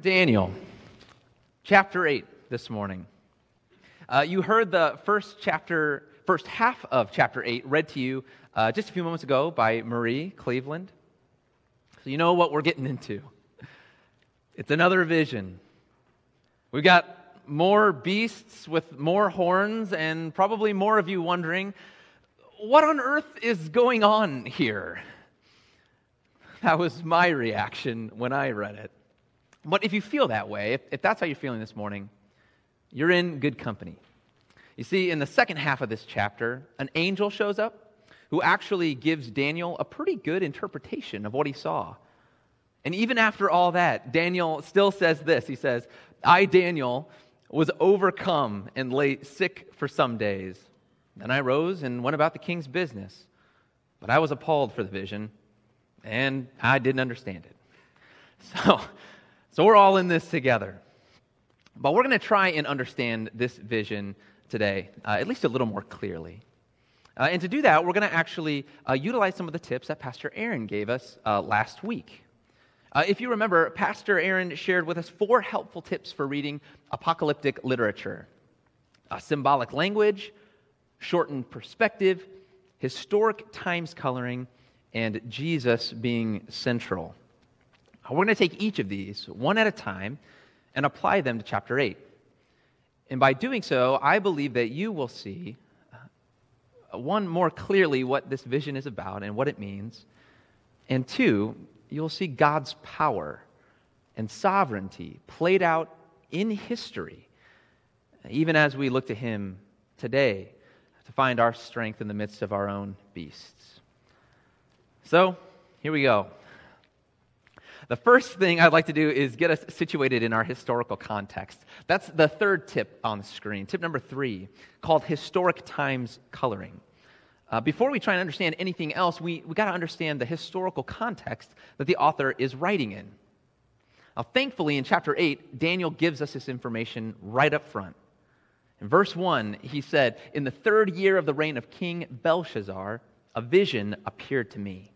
Daniel, chapter 8 this morning. Uh, you heard the first chapter, first half of chapter 8 read to you uh, just a few moments ago by Marie Cleveland. So you know what we're getting into. It's another vision. We've got more beasts with more horns, and probably more of you wondering, what on earth is going on here? That was my reaction when I read it. But if you feel that way, if, if that's how you're feeling this morning, you're in good company. You see, in the second half of this chapter, an angel shows up who actually gives Daniel a pretty good interpretation of what he saw. And even after all that, Daniel still says this He says, I, Daniel, was overcome and lay sick for some days. Then I rose and went about the king's business. But I was appalled for the vision, and I didn't understand it. So, so we're all in this together. But we're going to try and understand this vision today, uh, at least a little more clearly. Uh, and to do that, we're going to actually uh, utilize some of the tips that Pastor Aaron gave us uh, last week. Uh, if you remember, Pastor Aaron shared with us four helpful tips for reading apocalyptic literature symbolic language, shortened perspective, historic times coloring, and Jesus being central. We're going to take each of these one at a time and apply them to chapter 8. And by doing so, I believe that you will see, uh, one, more clearly what this vision is about and what it means, and two, you'll see God's power and sovereignty played out in history, even as we look to Him today to find our strength in the midst of our own beasts. So, here we go. The first thing I'd like to do is get us situated in our historical context. That's the third tip on the screen. Tip number three, called historic times coloring. Uh, before we try and understand anything else, we, we got to understand the historical context that the author is writing in. Now, thankfully, in chapter 8, Daniel gives us this information right up front. In verse 1, he said, In the third year of the reign of King Belshazzar, a vision appeared to me.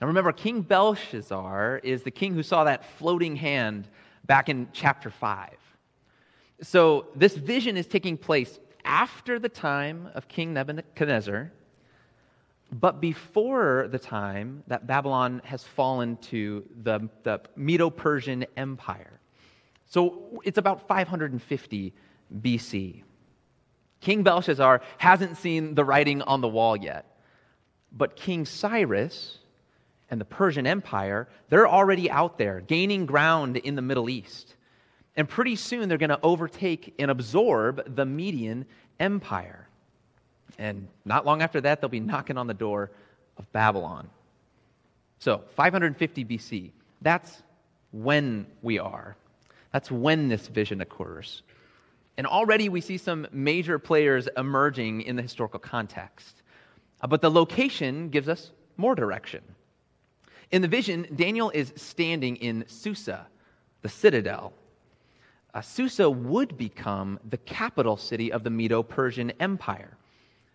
Now remember, King Belshazzar is the king who saw that floating hand back in chapter 5. So this vision is taking place after the time of King Nebuchadnezzar, but before the time that Babylon has fallen to the, the Medo Persian Empire. So it's about 550 BC. King Belshazzar hasn't seen the writing on the wall yet, but King Cyrus and the Persian Empire, they're already out there gaining ground in the Middle East. And pretty soon they're going to overtake and absorb the Median Empire. And not long after that, they'll be knocking on the door of Babylon. So, 550 BC, that's when we are. That's when this vision occurs. And already we see some major players emerging in the historical context. Uh, but the location gives us more direction. In the vision, Daniel is standing in Susa, the citadel. Uh, Susa would become the capital city of the Medo Persian Empire,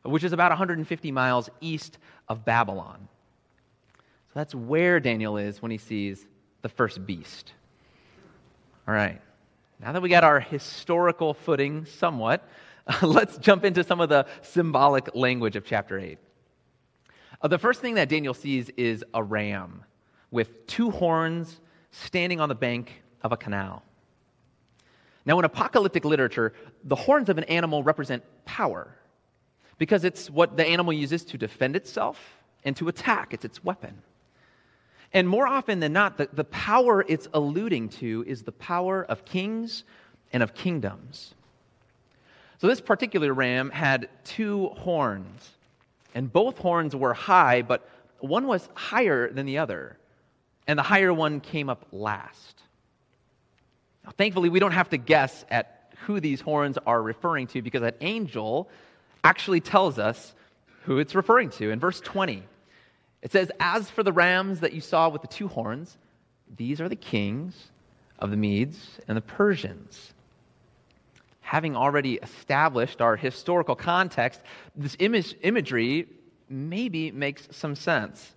which is about 150 miles east of Babylon. So that's where Daniel is when he sees the first beast. All right, now that we got our historical footing somewhat, uh, let's jump into some of the symbolic language of chapter 8. Uh, the first thing that Daniel sees is a ram with two horns standing on the bank of a canal. Now, in apocalyptic literature, the horns of an animal represent power because it's what the animal uses to defend itself and to attack, it's its weapon. And more often than not, the, the power it's alluding to is the power of kings and of kingdoms. So, this particular ram had two horns. And both horns were high, but one was higher than the other. And the higher one came up last. Now, thankfully, we don't have to guess at who these horns are referring to because that angel actually tells us who it's referring to. In verse 20, it says, As for the rams that you saw with the two horns, these are the kings of the Medes and the Persians having already established our historical context, this image, imagery maybe makes some sense.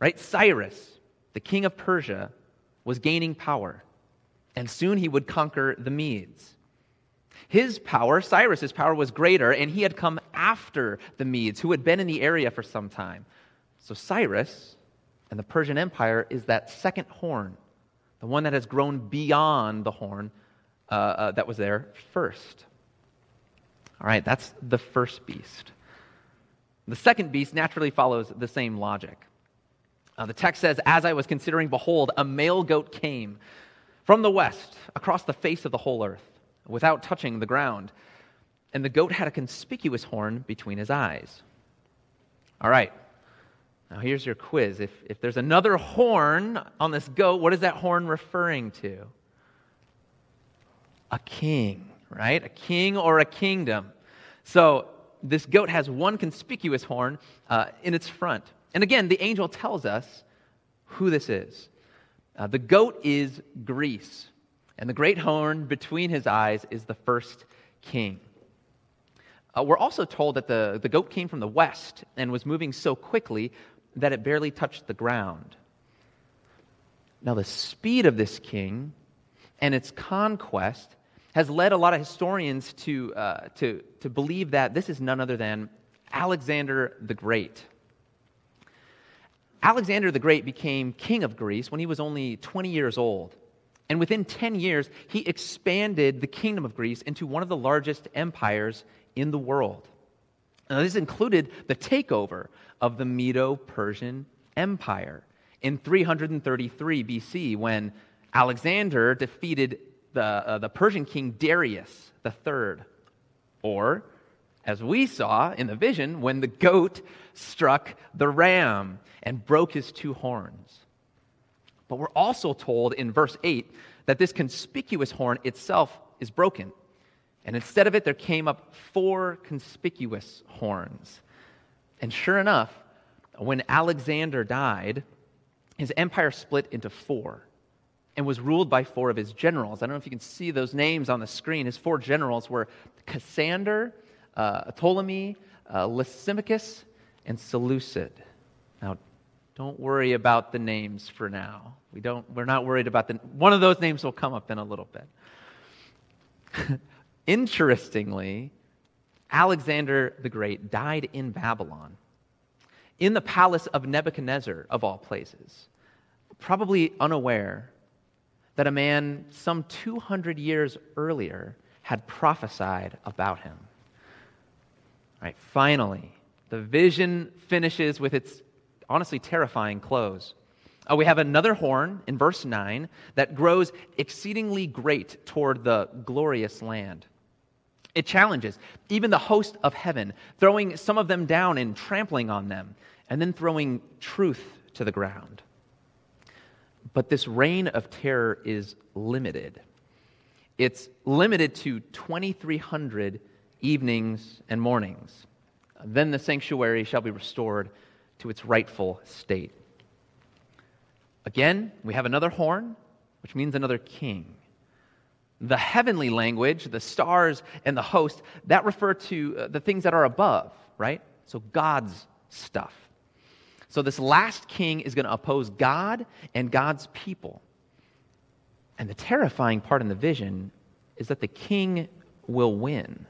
Right? Cyrus, the king of Persia, was gaining power, and soon he would conquer the Medes. His power, Cyrus's power, was greater, and he had come after the Medes, who had been in the area for some time. So Cyrus and the Persian Empire is that second horn, the one that has grown beyond the horn uh, uh, that was there first. All right, that's the first beast. The second beast naturally follows the same logic. Uh, the text says, As I was considering, behold, a male goat came from the west across the face of the whole earth without touching the ground. And the goat had a conspicuous horn between his eyes. All right, now here's your quiz. If, if there's another horn on this goat, what is that horn referring to? A king, right? A king or a kingdom. So this goat has one conspicuous horn uh, in its front. And again, the angel tells us who this is. Uh, the goat is Greece, and the great horn between his eyes is the first king. Uh, we're also told that the, the goat came from the west and was moving so quickly that it barely touched the ground. Now, the speed of this king and its conquest has led a lot of historians to, uh, to, to believe that this is none other than Alexander the Great. Alexander the Great became king of Greece when he was only 20 years old. And within 10 years, he expanded the kingdom of Greece into one of the largest empires in the world. Now, this included the takeover of the Medo Persian Empire in 333 BC when Alexander defeated the, uh, the Persian king Darius III. Or, as we saw in the vision, when the goat struck the ram and broke his two horns. But we're also told in verse 8 that this conspicuous horn itself is broken. And instead of it, there came up four conspicuous horns. And sure enough, when Alexander died, his empire split into four and was ruled by four of his generals. I don't know if you can see those names on the screen. His four generals were Cassander, uh, Ptolemy, uh, Lysimachus, and Seleucid. Now, don't worry about the names for now. We don't, we're not worried about the. One of those names will come up in a little bit. Interestingly, Alexander the Great died in Babylon, in the palace of Nebuchadnezzar, of all places, probably unaware that a man some 200 years earlier had prophesied about him. All right, finally, the vision finishes with its honestly terrifying close. Uh, we have another horn in verse 9 that grows exceedingly great toward the glorious land. It challenges even the host of heaven, throwing some of them down and trampling on them, and then throwing truth to the ground. But this reign of terror is limited. It's limited to 2,300 evenings and mornings. Then the sanctuary shall be restored to its rightful state. Again, we have another horn, which means another king. The heavenly language, the stars and the host, that refer to uh, the things that are above, right? So God's stuff. So this last king is going to oppose God and God's people. And the terrifying part in the vision is that the king will win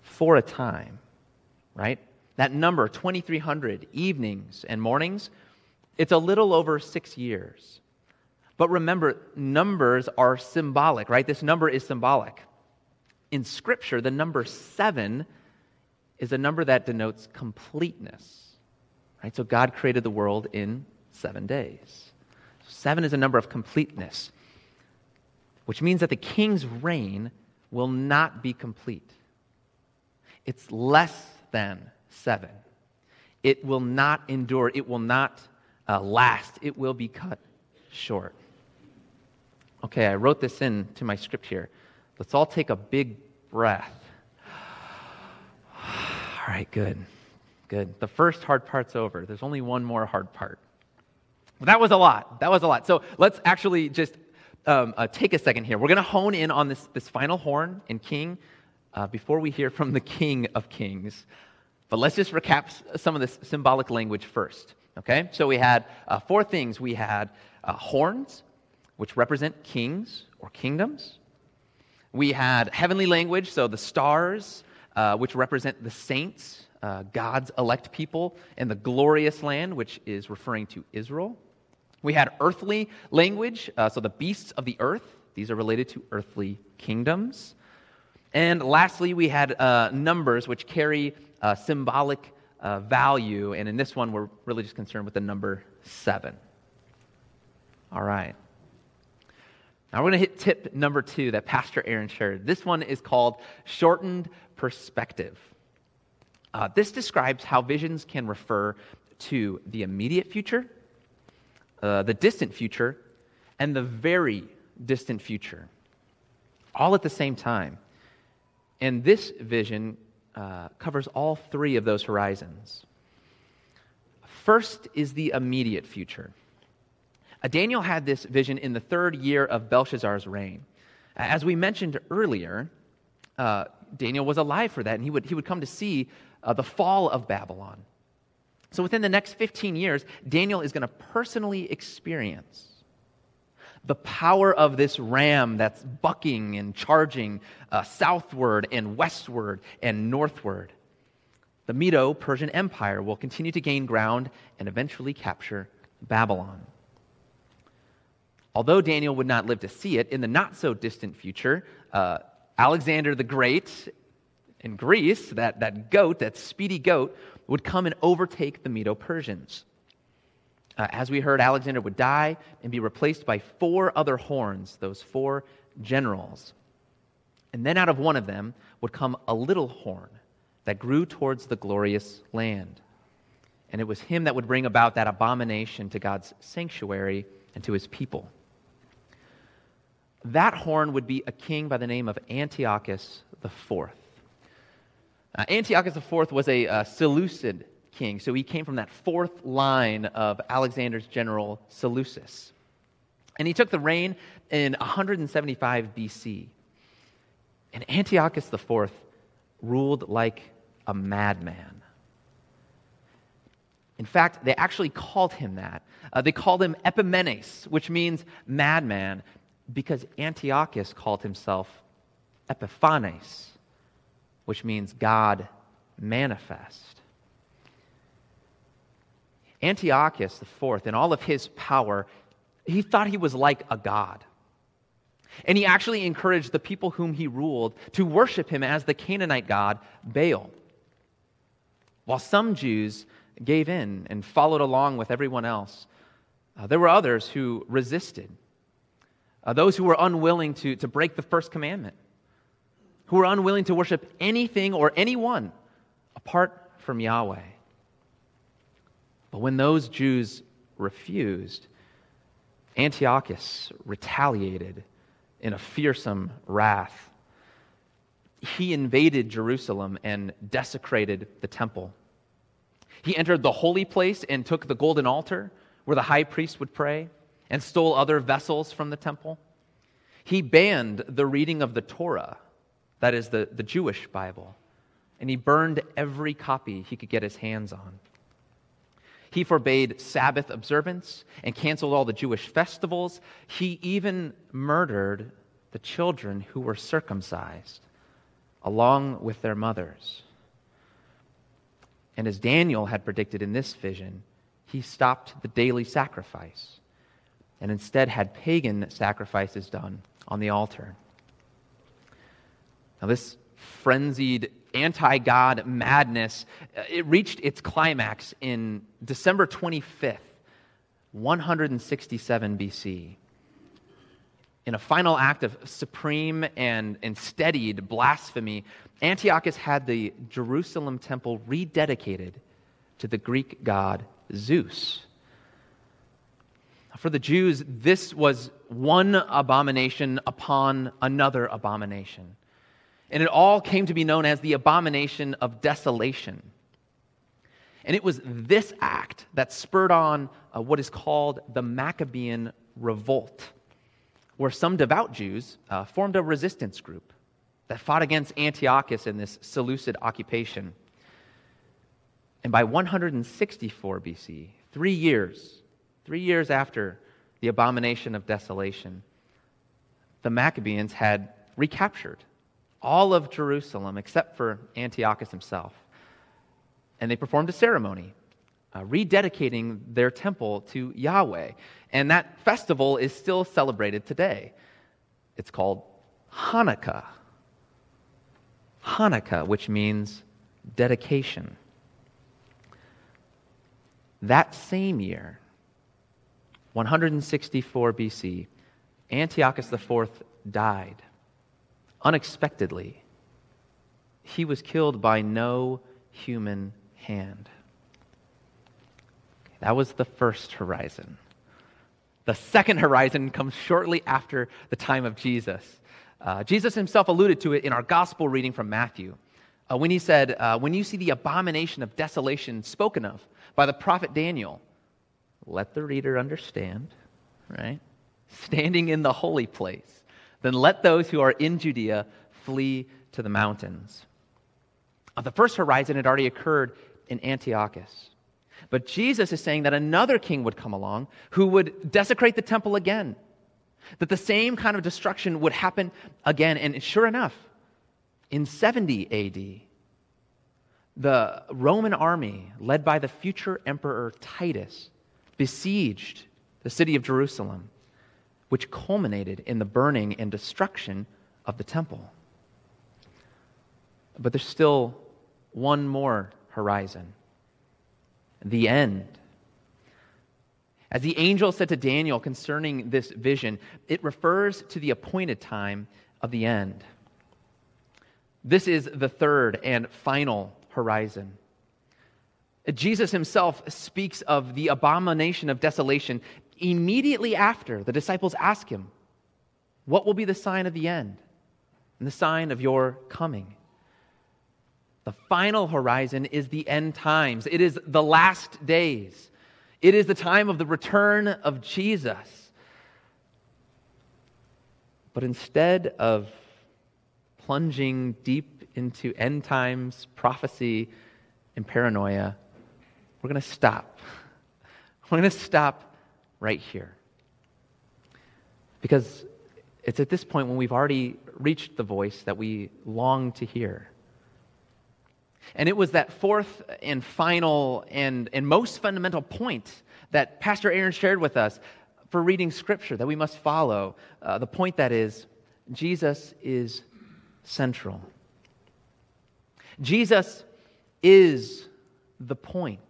for a time, right? That number, 2,300 evenings and mornings, it's a little over six years. But remember, numbers are symbolic, right? This number is symbolic. In Scripture, the number seven is a number that denotes completeness, right? So God created the world in seven days. Seven is a number of completeness, which means that the king's reign will not be complete. It's less than seven. It will not endure, it will not uh, last, it will be cut short. Okay, I wrote this in to my script here. Let's all take a big breath. All right, good. Good. The first hard part's over. There's only one more hard part. That was a lot. That was a lot. So let's actually just um, uh, take a second here. We're going to hone in on this, this final horn and king uh, before we hear from the King of Kings. But let's just recap some of this symbolic language first. Okay? So we had uh, four things. We had uh, horns, which represent kings or kingdoms. We had heavenly language, so the stars, uh, which represent the saints, uh, God's elect people, and the glorious land, which is referring to Israel. We had earthly language, uh, so the beasts of the earth, these are related to earthly kingdoms. And lastly, we had uh, numbers which carry uh, symbolic uh, value. And in this one, we're really just concerned with the number seven. All right. Now we're going to hit tip number two that Pastor Aaron shared. This one is called shortened perspective. Uh, this describes how visions can refer to the immediate future, uh, the distant future, and the very distant future, all at the same time. And this vision uh, covers all three of those horizons. First is the immediate future. Uh, Daniel had this vision in the third year of Belshazzar's reign. As we mentioned earlier, uh, Daniel was alive for that, and he would, he would come to see uh, the fall of Babylon. So within the next 15 years, Daniel is going to personally experience the power of this ram that's bucking and charging uh, southward and westward and northward. The Medo Persian Empire will continue to gain ground and eventually capture Babylon. Although Daniel would not live to see it, in the not so distant future, uh, Alexander the Great in Greece, that, that goat, that speedy goat, would come and overtake the Medo Persians. Uh, as we heard, Alexander would die and be replaced by four other horns, those four generals. And then out of one of them would come a little horn that grew towards the glorious land. And it was him that would bring about that abomination to God's sanctuary and to his people. That horn would be a king by the name of Antiochus IV. Uh, Antiochus IV was a uh, Seleucid king. So he came from that fourth line of Alexander's general Seleucus. And he took the reign in 175 BC. And Antiochus IV ruled like a madman. In fact, they actually called him that. Uh, they called him Epimanes, which means madman, because Antiochus called himself Epiphanes, which means God manifest. Antiochus IV, in all of his power, he thought he was like a god. And he actually encouraged the people whom he ruled to worship him as the Canaanite god Baal. While some Jews gave in and followed along with everyone else, uh, there were others who resisted. Uh, those who were unwilling to, to break the first commandment, who were unwilling to worship anything or anyone apart from Yahweh. But when those Jews refused, Antiochus retaliated in a fearsome wrath. He invaded Jerusalem and desecrated the temple. He entered the holy place and took the golden altar where the high priest would pray and stole other vessels from the temple. He banned the reading of the Torah, that is the, the Jewish Bible, and he burned every copy he could get his hands on. He forbade Sabbath observance and canceled all the Jewish festivals. He even murdered the children who were circumcised along with their mothers. And as Daniel had predicted in this vision, he stopped the daily sacrifice and instead had pagan sacrifices done on the altar. Now, this frenzied anti God madness, uh, it reached its climax in December 25th, 167 BC. In a final act of supreme and, and steadied blasphemy, Antiochus had the Jerusalem temple rededicated to the Greek god Zeus. For the Jews, this was one abomination upon another abomination. And it all came to be known as the abomination of desolation. And it was this act that spurred on uh, what is called the Maccabean Revolt, where some devout Jews uh, formed a resistance group that fought against Antiochus in this Seleucid occupation. And by 164 BC, three years, three years after the abomination of desolation, the Maccabees had recaptured all of Jerusalem except for Antiochus himself. And they performed a ceremony, uh, rededicating their temple to Yahweh. And that festival is still celebrated today. It's called Hanukkah. Hanukkah, which means dedication. That same year, 164 BC, Antiochus IV died unexpectedly. He was killed by no human hand. That was the first horizon. The second horizon comes shortly after the time of Jesus. Uh, Jesus himself alluded to it in our gospel reading from Matthew uh, when he said, uh, When you see the abomination of desolation spoken of by the prophet Daniel, let the reader understand, right? Standing in the holy place, then let those who are in Judea flee to the mountains. The first horizon had already occurred in Antiochus. But Jesus is saying that another king would come along who would desecrate the temple again. That the same kind of destruction would happen again. And sure enough, in 70 AD, the Roman army, led by the future emperor Titus, besieged the city of Jerusalem, which culminated in the burning and destruction of the temple. But there's still one more horizon the end. As the angel said to Daniel concerning this vision, it refers to the appointed time of the end. This is the third and final horizon. Jesus himself speaks of the abomination of desolation immediately after the disciples ask him, What will be the sign of the end and the sign of your coming? The final horizon is the end times, it is the last days, it is the time of the return of Jesus. But instead of plunging deep into end times prophecy and paranoia, we're going to stop. We're going to stop right here. Because it's at this point when we've already reached the voice that we long to hear. And it was that fourth and final and, and most fundamental point that Pastor Aaron shared with us for reading Scripture that we must follow. Uh, the point that is, Jesus is central. Jesus is the point.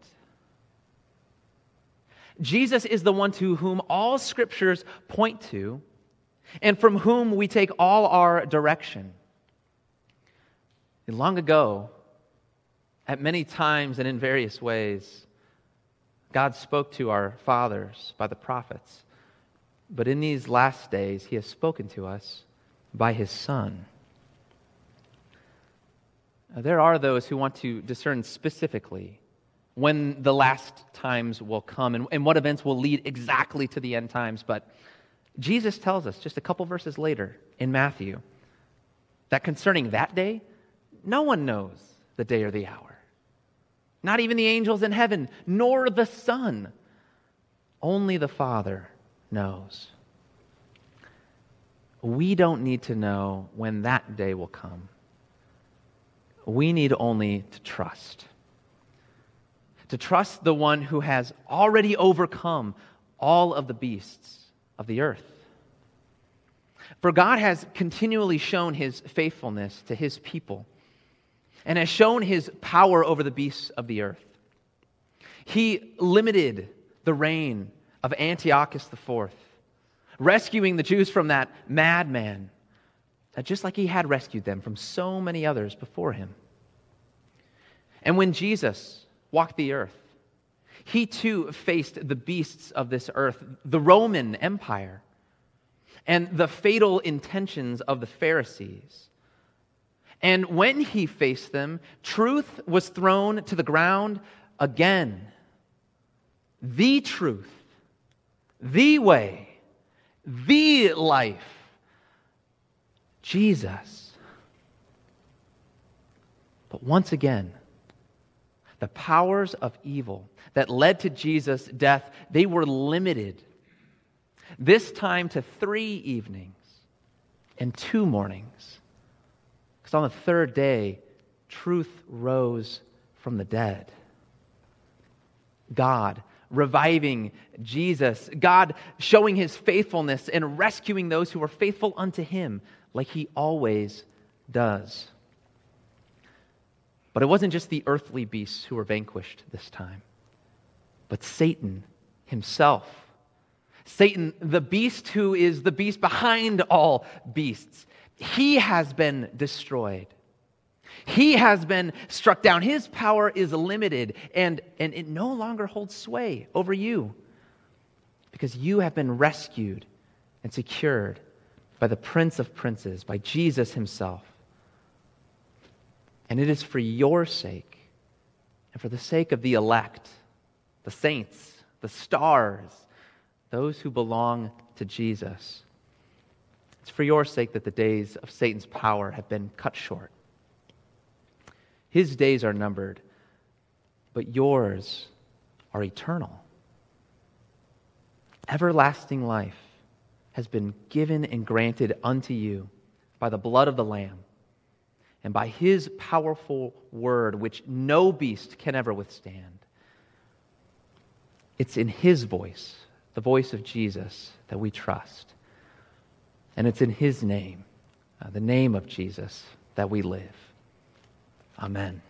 Jesus is the one to whom all scriptures point to and from whom we take all our direction. And long ago, at many times and in various ways, God spoke to our fathers by the prophets. But in these last days, He has spoken to us by His Son. There are those who want to discern specifically when the last times will come and, and what events will lead exactly to the end times. But Jesus tells us just a couple verses later in Matthew that concerning that day, no one knows the day or the hour not even the angels in heaven, nor the Son. Only the Father knows. We don't need to know when that day will come. We need only to trust. To trust the one who has already overcome all of the beasts of the earth. For God has continually shown his faithfulness to his people and has shown his power over the beasts of the earth. He limited the reign of Antiochus IV, rescuing the Jews from that madman, just like he had rescued them from so many others before him. And when Jesus walked the earth, he too faced the beasts of this earth, the Roman Empire, and the fatal intentions of the Pharisees and when he faced them, truth was thrown to the ground again. The truth, the way, the life. Jesus. But once again, the powers of evil that led to Jesus' death, they were limited. this time to three evenings and two mornings. Because on the third day, truth rose from the dead. God reviving Jesus, God showing his faithfulness and rescuing those who are faithful unto him, like he always does. But it wasn't just the earthly beasts who were vanquished this time, but Satan himself. Satan, the beast who is the beast behind all beasts, he has been destroyed. He has been struck down. His power is limited, and, and it no longer holds sway over you because you have been rescued and secured by the Prince of Princes, by Jesus Himself. And it is for your sake and for the sake of the elect, the saints, the stars, those who belong to Jesus. It's for your sake that the days of Satan's power have been cut short. His days are numbered, but yours are eternal. Everlasting life has been given and granted unto you by the blood of the Lamb and by his powerful word, which no beast can ever withstand. It's in his voice, the voice of Jesus, that we trust. And it's in his name, uh, the name of Jesus, that we live. Amen.